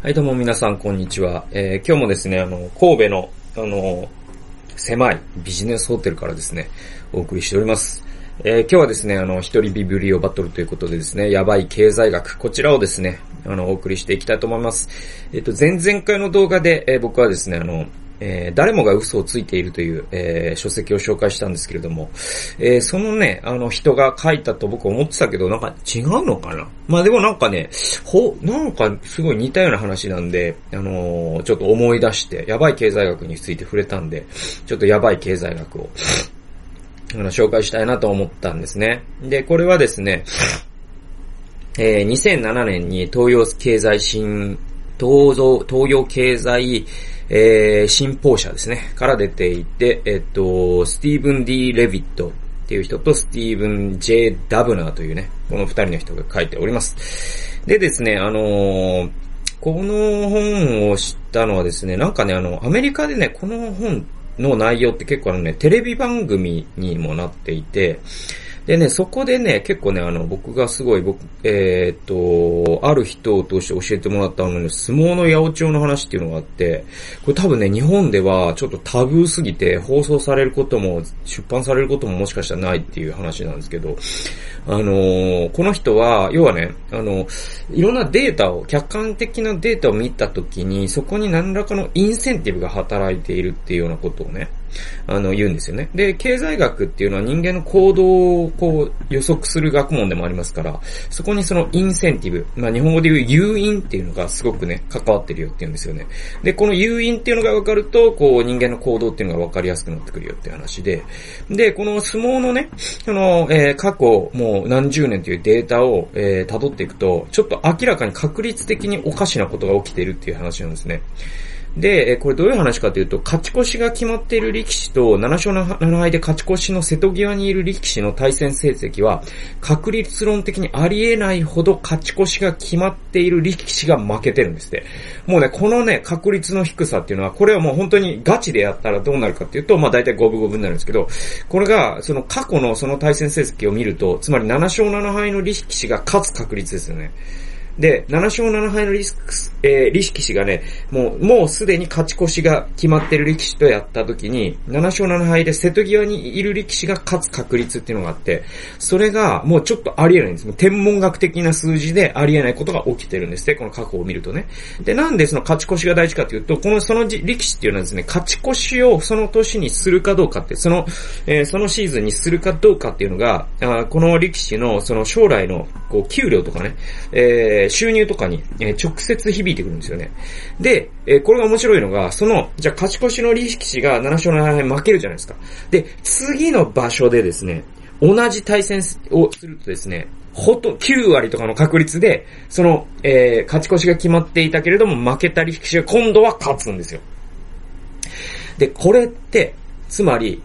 はい、どうも皆さん、こんにちは。えー、今日もですね、あの、神戸の、あの、狭いビジネスホテルからですね、お送りしております。えー、今日はですね、あの、一人ビブリオバトルということでですね、やばい経済学、こちらをですね、あの、お送りしていきたいと思います。えっ、ー、と、前々回の動画で、え、僕はですね、あの、えー、誰もが嘘をついているという、えー、書籍を紹介したんですけれども、えー、そのね、あの人が書いたと僕思ってたけど、なんか違うのかな？まあでもなんかね、ほ、なんかすごい似たような話なんで、あのちょっと思い出して、やばい経済学について触れたんで、ちょっとやばい経済学を、あの、紹介したいなと思ったんですね。で、これはですね、えー、2007年に東洋経済新、東東洋経済えー、新報社ですね、から出ていて、えっと、スティーブン・ディ・レビットっていう人とスティーブン・ジェ・ダブナーというね、この二人の人が書いております。でですね、あのー、この本を知ったのはですね、なんかね、あの、アメリカでね、この本の内容って結構あのね、テレビ番組にもなっていて、でね、そこでね、結構ね、あの、僕がすごい、僕、えー、っと、ある人を通して教えてもらったのに、相撲の八百長の話っていうのがあって、これ多分ね、日本ではちょっとタブーすぎて、放送されることも、出版されることももしかしたらないっていう話なんですけど、あのー、この人は、要はね、あの、いろんなデータを、客観的なデータを見たときに、そこに何らかのインセンティブが働いているっていうようなことをね、あの、言うんですよね。で、経済学っていうのは人間の行動をこう予測する学問でもありますから、そこにそのインセンティブ、まあ日本語で言う誘因っていうのがすごくね、関わってるよって言うんですよね。で、この誘因っていうのが分かると、こう人間の行動っていうのが分かりやすくなってくるよっていう話で、で、この相撲のね、その、えー、過去もう何十年というデータを、えー、辿っていくと、ちょっと明らかに確率的におかしなことが起きているっていう話なんですね。で、えこれどういう話かというと、勝ち越しが決まっている力士と、7勝7敗で勝ち越しの瀬戸際にいる力士の対戦成績は、確率論的にありえないほど勝ち越しが決まっている力士が負けてるんですって。もうね、このね、確率の低さっていうのは、これはもう本当にガチでやったらどうなるかっていうと、まあ大体五分五分になるんですけど、これが、その過去のその対戦成績を見ると、つまり7勝7敗の力士が勝つ確率ですよね。で、7勝7敗のリスク、えー、力士がね、もう、もうすでに勝ち越しが決まってる力士とやった時に、7勝7敗で瀬戸際にいる力士が勝つ確率っていうのがあって、それがもうちょっとありえないんです。天文学的な数字でありえないことが起きてるんですね、この過去を見るとね。で、なんでその勝ち越しが大事かというと、このその力士っていうのはですね、勝ち越しをその年にするかどうかって、その、えー、そのシーズンにするかどうかっていうのが、あこの力士のその将来のこう給料とかね、えー収入とかに、え直接響いてくるんですよね。で、えこれが面白いのが、その、じゃあ勝ち越しの力士が7勝7敗負けるじゃないですか。で、次の場所でですね、同じ対戦をするとですね、ほと、9割とかの確率で、その、えー、勝ち越しが決まっていたけれども、負けた力士が今度は勝つんですよ。で、これって、つまり、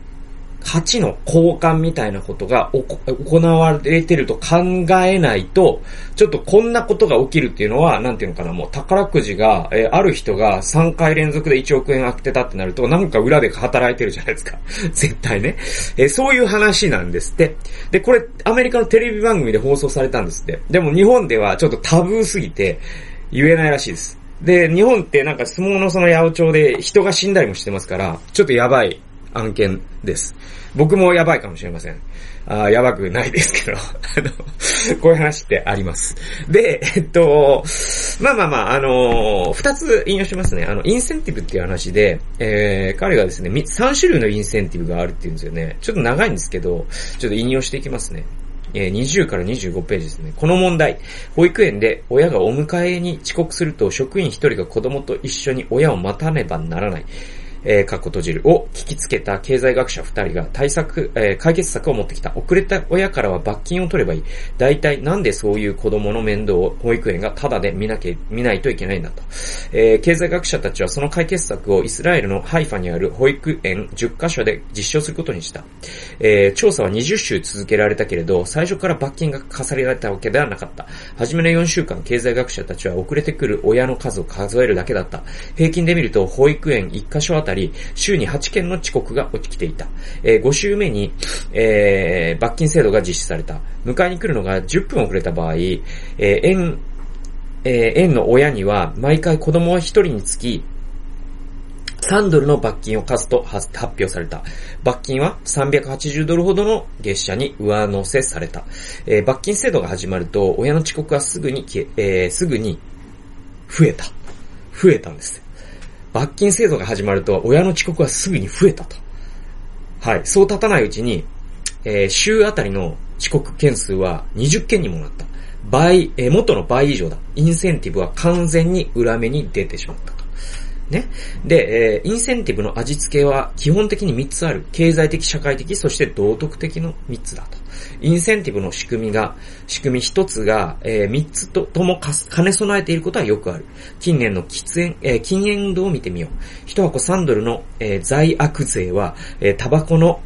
価値の交換みたいなことが行われてると考えないと、ちょっとこんなことが起きるっていうのは、なんていうのかな、もう宝くじが、えー、ある人が3回連続で1億円当てたってなると、なんか裏で働いてるじゃないですか。絶対ね。えー、そういう話なんですって。で、これ、アメリカのテレビ番組で放送されたんですって。でも日本ではちょっとタブーすぎて、言えないらしいです。で、日本ってなんか相撲のその八百長で人が死んだりもしてますから、ちょっとやばい案件です。僕もやばいかもしれません。あやばくないですけど、あの、こういう話ってあります。で、えっと、まあまあまあ、あの二つ引用しますね。あの、インセンティブっていう話で、えー、彼がですね、3種類のインセンティブがあるっていうんですよね。ちょっと長いんですけど、ちょっと引用していきますね。え20から25ページですね。この問題。保育園で親がお迎えに遅刻すると職員1人が子供と一緒に親を待たねばならない。えー、かっこ閉じるを聞きつけた経済学者二人が対策、えー、解決策を持ってきた。遅れた親からは罰金を取ればいい。大体なんでそういう子供の面倒を保育園がタダで見なきゃ、見ないといけないんだと。えー、経済学者たちはその解決策をイスラエルのハイファにある保育園10カ所で実証することにした。えー、調査は20週続けられたけれど、最初から罰金が課されられたわけではなかった。初めの4週間、経済学者たちは遅れてくる親の数を数えるだけだった。平均で見ると、保育園1カ所あたりり、週に8件の遅刻が起きていた。えー、5週目に、えー、罰金制度が実施された。迎えに来るのが10分遅れた場合、えー、園、えー、園の親には、毎回子供は一人につき、3ドルの罰金を課すと発表された。罰金は380ドルほどの月謝に上乗せされた。えー、罰金制度が始まると、親の遅刻はすぐにえー、すぐに増えた。増えたんです。罰金制度が始まると、親の遅刻はすぐに増えたと。はい。そう立たないうちに、えー、週あたりの遅刻件数は20件にもなった。倍、えー、元の倍以上だ。インセンティブは完全に裏目に出てしまったと。ね。で、えー、インセンティブの味付けは基本的に3つある。経済的、社会的、そして道徳的の3つだと。インセンティブの仕組みが、仕組み1つが、えー、3つととも兼ね備えていることはよくある。近年の喫煙、えー、禁煙運動を見てみよう。1箱3ドルの、えー、罪悪税は、えー、タバコの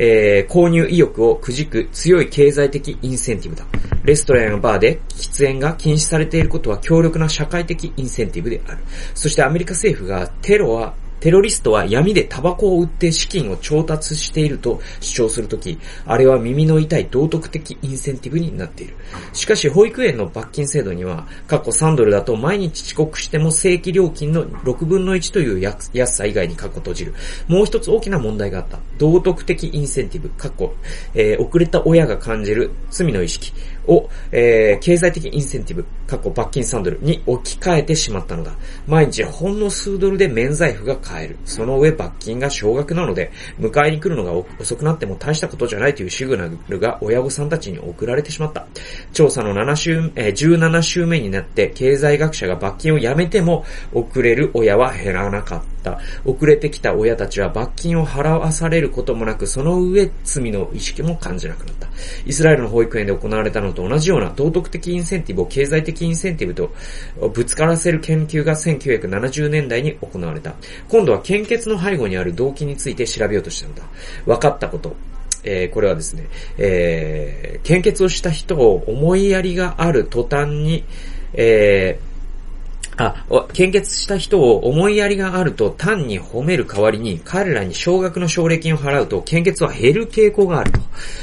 えー、購入意欲をくじく強い経済的インセンティブだ。レストランやバーで喫煙が禁止されていることは強力な社会的インセンティブである。そしてアメリカ政府がテロはテロリストは闇でタバコを売って資金を調達していると主張するとき、あれは耳の痛い道徳的インセンティブになっている。しかし、保育園の罰金制度には、過去3ドルだと毎日遅刻しても正規料金の6分の1という安さ以外に過去閉じる。もう一つ大きな問題があった。道徳的インセンティブ、過去、えー、遅れた親が感じる罪の意識を、えー、経済的インセンティブ、過去罰金3ドルに置き換えてしまったのだ。毎日ほんの数ドルで免罪符が買える。その上罰金が少額なので、迎えに来るのが遅くなっても大したことじゃないというシグナルが親御さんたちに送られてしまった。調査の7週、えー、17週目になって経済学者が罰金をやめても遅れる親は減らなかった。遅れてきた親たちは罰金を払わされることもなく、その上罪の意識も感じなくなった。イスラエルの保育園で行われたのと同じような道徳的インセンティブを経済的インセンティブとぶつからせる研究が1970年代に行われた。今度は献血の背後にある動機について調べようとしたのだ。分かったこと。えー、これはですね、えー、献血をした人を思いやりがある途端に、えー、あ、献血した人を思いやりがあると単に褒める代わりに彼らに少額の奨励金を払うと献血は減る傾向があると。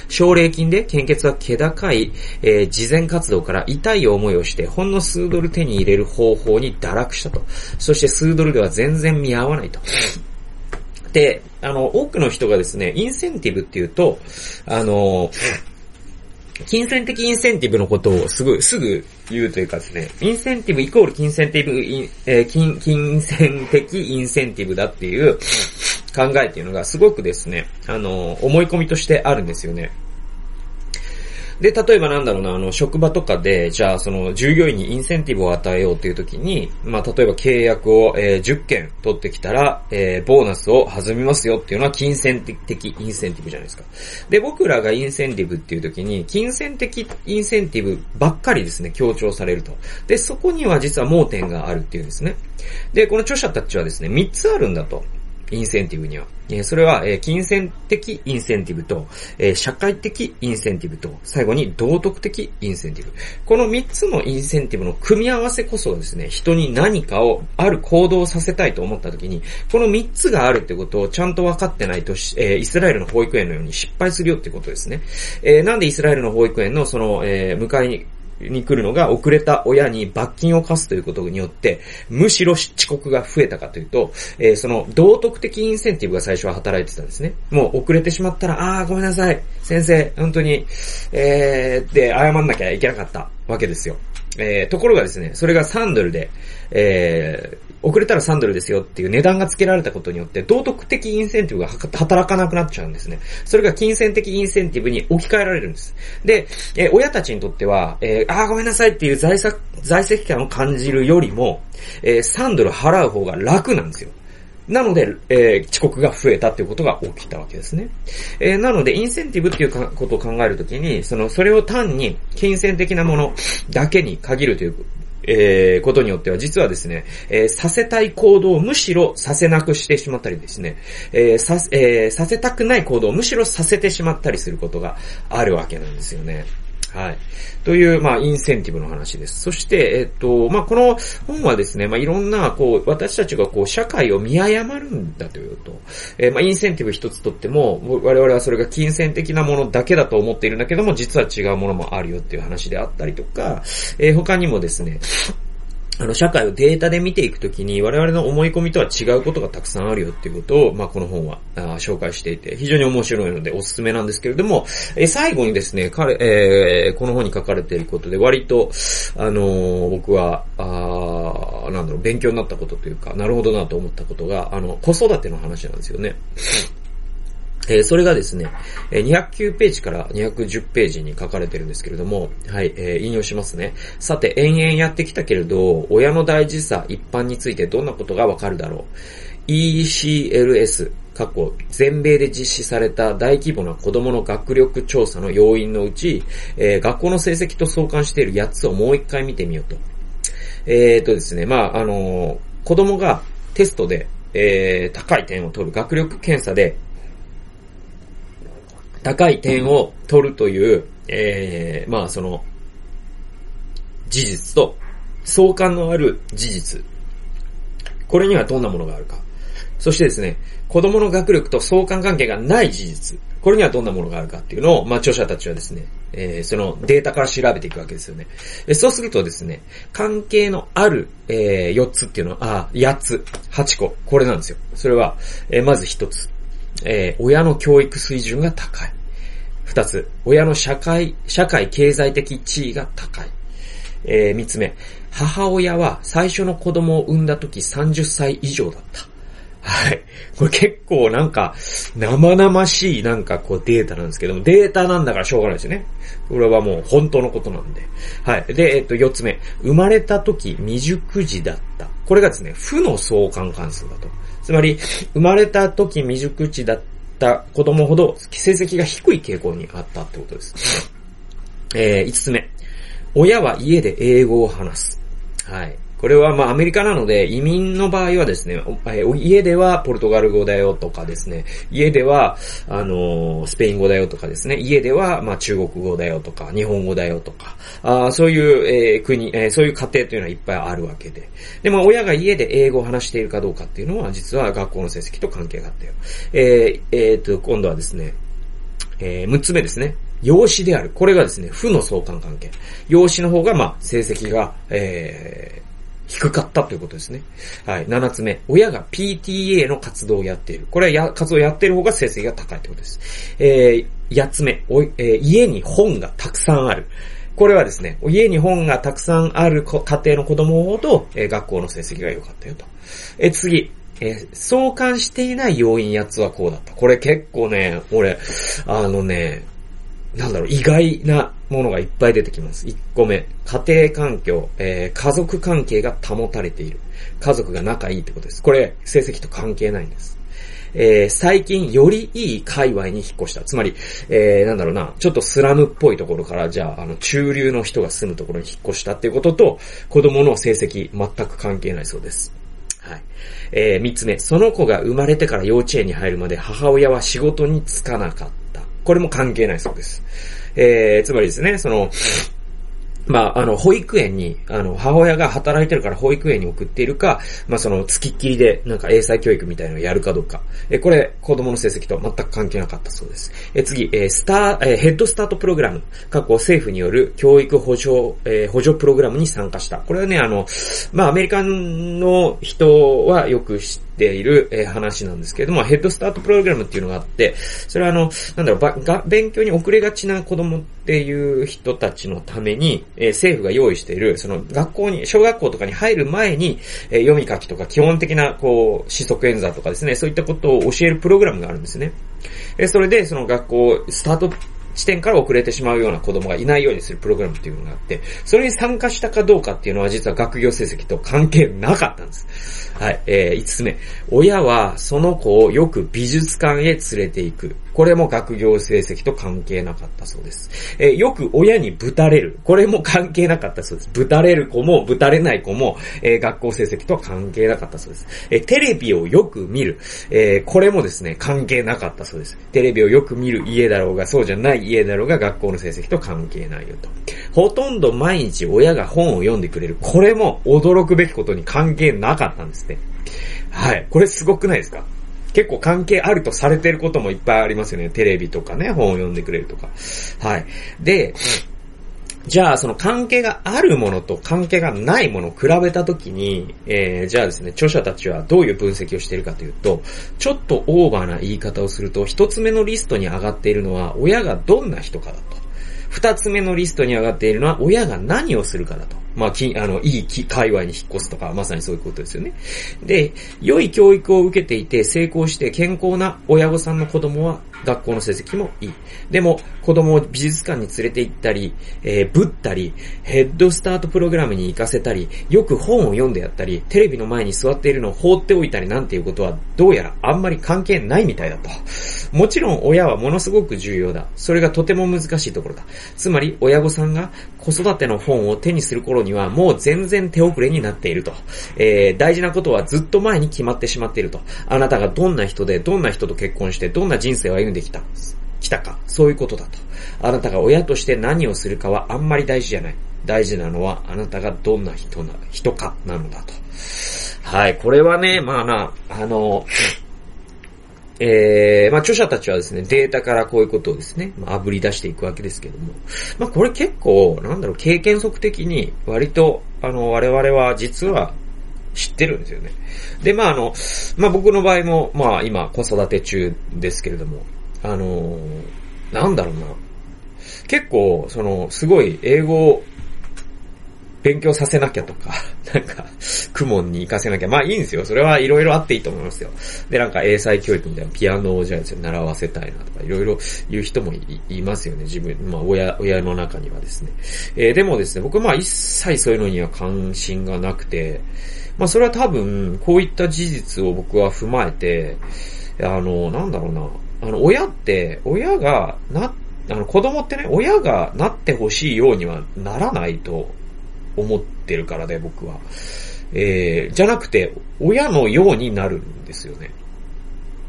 奨励金で献血は気高い、えー、事前活動から痛い思いをしてほんの数ドル手に入れる方法に堕落したと。そして数ドルでは全然見合わないと。で、あの、多くの人がですね、インセンティブっていうと、あの、金銭的インセンティブのことをすぐ、すぐ言うというかですね、インセンティブイコール金銭的、えー、金、金銭的インセンティブだっていう考えっていうのがすごくですね、あの、思い込みとしてあるんですよね。で、例えばなんだろうな、あの、職場とかで、じゃあ、その、従業員にインセンティブを与えようという時に、まあ、例えば契約を、えー、10件取ってきたら、えー、ボーナスを弾みますよっていうのは、金銭的インセンティブじゃないですか。で、僕らがインセンティブっていう時に、金銭的インセンティブばっかりですね、強調されると。で、そこには実は盲点があるっていうんですね。で、この著者たちはですね、3つあるんだと。インセンティブには。えそれは、え金銭的インセンティブと、え社会的インセンティブと、最後に道徳的インセンティブ。この3つのインセンティブの組み合わせこそですね、人に何かを、ある行動をさせたいと思った時に、この3つがあるってことをちゃんと分かってないと、えイスラエルの保育園のように失敗するよってことですね。えなんでイスラエルの保育園のその、え迎えにに来るのが遅れた親に罰金を課すということによって、むしろ遅刻が増えたかというと、えー、その道徳的インセンティブが最初は働いてたんですね。もう遅れてしまったら、あーごめんなさい、先生、本当に、えー、で、謝んなきゃいけなかったわけですよ。えー、ところがですね、それが3ドルで、えー、遅れたら3ドルですよっていう値段が付けられたことによって、道徳的インセンティブが働かなくなっちゃうんですね。それが金銭的インセンティブに置き換えられるんです。で、えー、親たちにとっては、えー、あーごめんなさいっていう財産、財政感を感じるよりも、えー、3ドル払う方が楽なんですよ。なので、えー、遅刻が増えたっていうことが起きたわけですね。えー、なので、インセンティブっていうことを考えるときに、その、それを単に金銭的なものだけに限るという、えー、ことによっては、実はですね、えー、させたい行動をむしろさせなくしてしまったりですね、えー、さ、えー、させたくない行動をむしろさせてしまったりすることがあるわけなんですよね。はい。という、まあ、インセンティブの話です。そして、えっと、まあ、この本はですね、まあ、いろんな、こう、私たちがこう、社会を見誤るんだというと、えー、まあ、インセンティブ一つとっても、我々はそれが金銭的なものだけだと思っているんだけども、実は違うものもあるよっていう話であったりとか、えー、他にもですね、あの、社会をデータで見ていくときに、我々の思い込みとは違うことがたくさんあるよっていうことを、まあ、この本はあ紹介していて、非常に面白いのでおすすめなんですけれども、え最後にですね、彼、えー、この本に書かれていることで、割と、あのー、僕は、あなんだろう、勉強になったことというか、なるほどなと思ったことが、あの、子育ての話なんですよね。えー、それがですね、209ページから210ページに書かれてるんですけれども、はい、えー、引用しますね。さて、延々やってきたけれど、親の大事さ、一般についてどんなことがわかるだろう。ECLS、過去、全米で実施された大規模な子供の学力調査の要因のうち、えー、学校の成績と相関している8つをもう一回見てみようと。えー、とですね、まあ、あのー、子供がテストで、えー、高い点を取る学力検査で、高い点を取るという、えー、まあその、事実と、相関のある事実。これにはどんなものがあるか。そしてですね、子供の学力と相関関係がない事実。これにはどんなものがあるかっていうのを、まあ、著者たちはですね、えー、そのデータから調べていくわけですよね。そうするとですね、関係のある、えー、4つっていうのは、あ、8つ、8個、これなんですよ。それは、えー、まず1つ。えー、親の教育水準が高い。二つ、親の社会、社会経済的地位が高い。えー、三つ目、母親は最初の子供を産んだ時30歳以上だった。はい。これ結構なんか、生々しいなんかこうデータなんですけども、データなんだからしょうがないですよね。これはもう本当のことなんで。はい。で、えっと、四つ目。生まれた時未熟児だった。これがですね、負の相関関数だと。つまり、生まれた時未熟知だった子供ほど成績が低い傾向にあったってことです。えー、5つ目。親は家で英語を話す。はい。これはまあアメリカなので移民の場合はですね、家ではポルトガル語だよとかですね、家では、あの、スペイン語だよとかですね、家ではまあ中国語だよとか、日本語だよとか、あそういう、えー、国、えー、そういう家庭というのはいっぱいあるわけで。でも親が家で英語を話しているかどうかっていうのは実は学校の成績と関係があったよ。えー、えー、と、今度はですね、えー、6つ目ですね。養子である。これがですね、負の相関関係。養子の方が、まあ、成績が、え低かったということですね。はい。七つ目。親が PTA の活動をやっている。これはや、活動をやっている方が成績が高いということです。えー、八つ目。おえー、家に本がたくさんある。これはですね、家に本がたくさんある家庭の子供ほど、えー、学校の成績が良かったよと。えー、次。えー、相関していない要因8つはこうだった。これ結構ね、俺、あのね、なんだろう、意外なものがいっぱい出てきます。1個目、家庭環境、えー、家族関係が保たれている。家族が仲いいってことです。これ、成績と関係ないんです。えー、最近よりいい界隈に引っ越した。つまり、えー、なんだろうな、ちょっとスラムっぽいところから、じゃあ、あの、中流の人が住むところに引っ越したっていうことと、子供の成績全く関係ないそうです。はい。えー、三つ目、その子が生まれてから幼稚園に入るまで母親は仕事に就かなかった。これも関係ないそうです。えー、つまりですね、その、まあ、あの、保育園に、あの、母親が働いてるから保育園に送っているか、まあ、その、月っきりで、なんか英才教育みたいなのをやるかどうか。え、これ、子供の成績と全く関係なかったそうです。え、次、えスター、えヘッドスタートプログラム。過去政府による教育補助、え補助プログラムに参加した。これはね、あの、まあ、アメリカの人はよく知ってている、え話なんですけれども、ヘッドスタートプログラムっていうのがあって、それはあの、なんだろう、ば、が、勉強に遅れがちな子供っていう人たちのために、え政府が用意している、その学校に、小学校とかに入る前に、え読み書きとか基本的な、こう、四則演座とかですね、そういったことを教えるプログラムがあるんですね。えそれで、その学校、スタート地点から遅れてしまうような子供がいないようにするプログラムっていうのがあって、それに参加したかどうかっていうのは実は学業成績と関係なかったんです。はい、えー、5つ目。親はその子をよく美術館へ連れて行く。これも学業成績と関係なかったそうです。えー、よく親にぶたれる。これも関係なかったそうです。ぶたれる子も、ぶたれない子も、えー、学校成績とは関係なかったそうです。えー、テレビをよく見る。えこれもですね、関係なかったそうです。テレビをよく見る家だろうが、そうじゃない家だろうが、学校の成績と関係ないよと。ほとんど毎日親が本を読んでくれる。これも驚くべきことに関係なかったんですね。はい。これすごくないですか？結構関係あるとされてることもいっぱいありますよね。テレビとかね、本を読んでくれるとか。はい。で、じゃあ、その関係があるものと関係がないものを比べたときに、えー、じゃあですね、著者たちはどういう分析をしているかというと、ちょっとオーバーな言い方をすると、一つ目のリストに上がっているのは、親がどんな人かだと。二つ目のリストに上がっているのは、親が何をするかだと。まあ、き、あの、いいき界隈に引っ越すとか、まさにそういうことですよね。で、良い教育を受けていて成功して健康な親御さんの子供は学校の成績もいい。でも、子供を美術館に連れて行ったり、えー、ぶったり、ヘッドスタートプログラムに行かせたり、よく本を読んでやったり、テレビの前に座っているのを放っておいたりなんていうことは、どうやらあんまり関係ないみたいだと。もちろん親はものすごく重要だ。それがとても難しいところだ。つまり、親御さんが子育ての本を手にする頃にはもう全然手遅れになっていると。えー、大事なことはずっと前に決まってしまっていると。あなたがどんな人で、どんな人と結婚して、どんな人生を歩んできた。来たか。そういうことだと。あなたが親として何をするかはあんまり大事じゃない。大事なのはあなたがどんな人な、人かなのだと。はい、これはね、まあな、あの、えー、まあ著者たちはですね、データからこういうことをですね、まあ、炙り出していくわけですけども、まあこれ結構、なんだろう、経験則的に割と、あの、我々は実は知ってるんですよね。で、まああの、まあ僕の場合も、まあ今子育て中ですけれども、あの、なんだろうな。結構、その、すごい英語を勉強させなきゃとか、なんか、クモンに行かせなきゃ。まあいいんですよ。それはいろいろあっていいと思いますよ。で、なんか英才教育みたいなピアノをじゃあ習わせたいなとか、いろいろ言う人もいますよね。自分、まあ親、親の中にはですね。えー、でもですね、僕まあ一切そういうのには関心がなくて、まあそれは多分、こういった事実を僕は踏まえて、あの、なんだろうな。あの、親って、親がな、あの、子供ってね、親がなってほしいようにはならないと思ってるからで、僕は。えー、じゃなくて、親のようになるんですよね。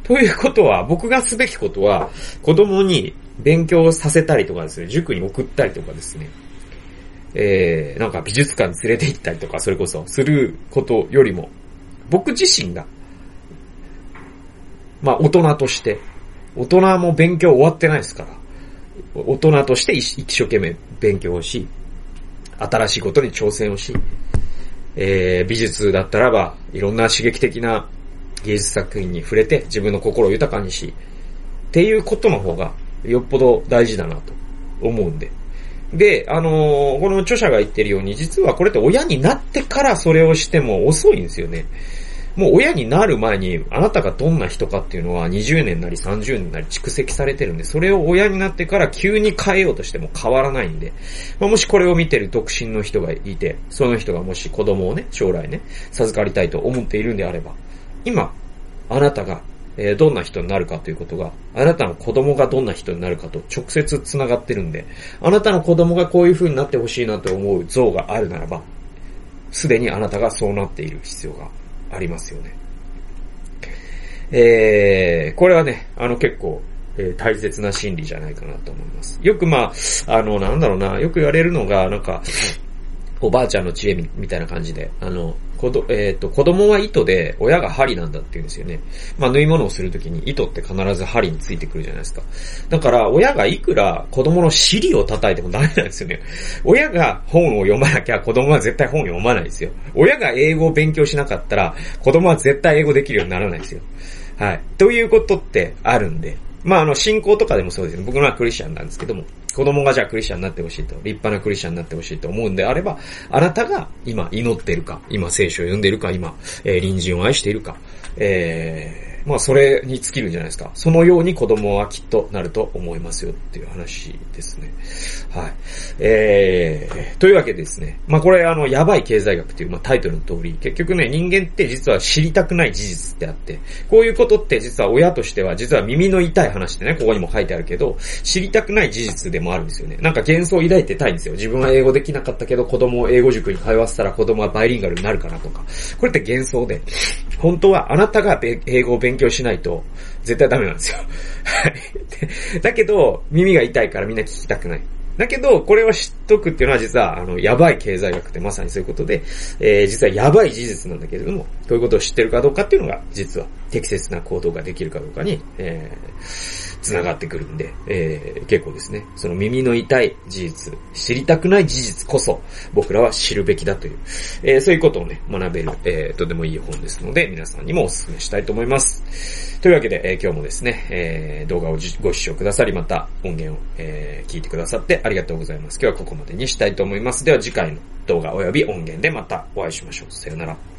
ということは、僕がすべきことは、子供に勉強させたりとかですね、塾に送ったりとかですね、えー、なんか美術館連れて行ったりとか、それこそ、することよりも、僕自身が、まあ、大人として、大人も勉強終わってないですから、大人として一生懸命勉強をし、新しいことに挑戦をし、えー、美術だったらば、いろんな刺激的な芸術作品に触れて自分の心を豊かにし、っていうことの方がよっぽど大事だなと思うんで。で、あのー、この著者が言ってるように、実はこれって親になってからそれをしても遅いんですよね。もう親になる前に、あなたがどんな人かっていうのは20年なり30年なり蓄積されてるんで、それを親になってから急に変えようとしても変わらないんで、まあ、もしこれを見てる独身の人がいて、その人がもし子供をね、将来ね、授かりたいと思っているんであれば、今、あなたがえどんな人になるかということが、あなたの子供がどんな人になるかと直接繋がってるんで、あなたの子供がこういう風になってほしいなと思う像があるならば、すでにあなたがそうなっている必要がありますよね。えー、これはね、あの結構、えー、大切な心理じゃないかなと思います。よくまあ、あの、なんだろうな、よく言われるのが、なんか、おばあちゃんの知恵みたいな感じで、あの、子ど、えっ、ー、と、子供は糸で、親が針なんだって言うんですよね。まあ、縫い物をするときに糸って必ず針についてくるじゃないですか。だから、親がいくら子供の尻を叩いてもダメなんですよね。親が本を読まなきゃ子供は絶対本読まないですよ。親が英語を勉強しなかったら、子供は絶対英語できるようにならないですよ。はい。ということってあるんで。まあ、あの、信仰とかでもそうですね。僕のはクリスチャンなんですけども、子供がじゃあクリスチャンになってほしいと、立派なクリスチャンになってほしいと思うんであれば、あなたが今祈ってるか、今聖書を読んでるか、今、えー、隣人を愛しているか、えー、まあそれに尽きるんじゃないですか。そのように子供はきっとなると思いますよっていう話ですね。はい。えー、というわけでですね。まあこれあの、やばい経済学っていう、まあ、タイトルの通り、結局ね、人間って実は知りたくない事実ってあって、こういうことって実は親としては、実は耳の痛い話ってね、ここにも書いてあるけど、知りたくない事実でもあるんですよね。なんか幻想を抱いてたいんですよ。自分は英語できなかったけど、子供を英語塾に通わせたら子供はバイリンガルになるかなとか。これって幻想で、本当はあなたが英語を勉強しないと絶対ダメなんですよ。だけど、耳が痛いからみんな聞きたくない。だけど、これを知っとくっていうのは実は、あの、やばい経済学ってまさにそういうことで、えー、実はやばい事実なんだけれども、こういうことを知ってるかどうかっていうのが、実は適切な行動ができるかどうかに、えー、繋がってくるんで、えー、結構ですね、その耳の痛い事実、知りたくない事実こそ、僕らは知るべきだという、えー、そういうことをね、学べる、えー、とてもいい本ですので、皆さんにもお勧めしたいと思います。というわけで、えー、今日もですね、えー、動画をご視聴くださり、また音源を、えー、聞いてくださってありがとうございます。今日はここまでにしたいと思います。では次回の動画及び音源でまたお会いしましょう。さよなら。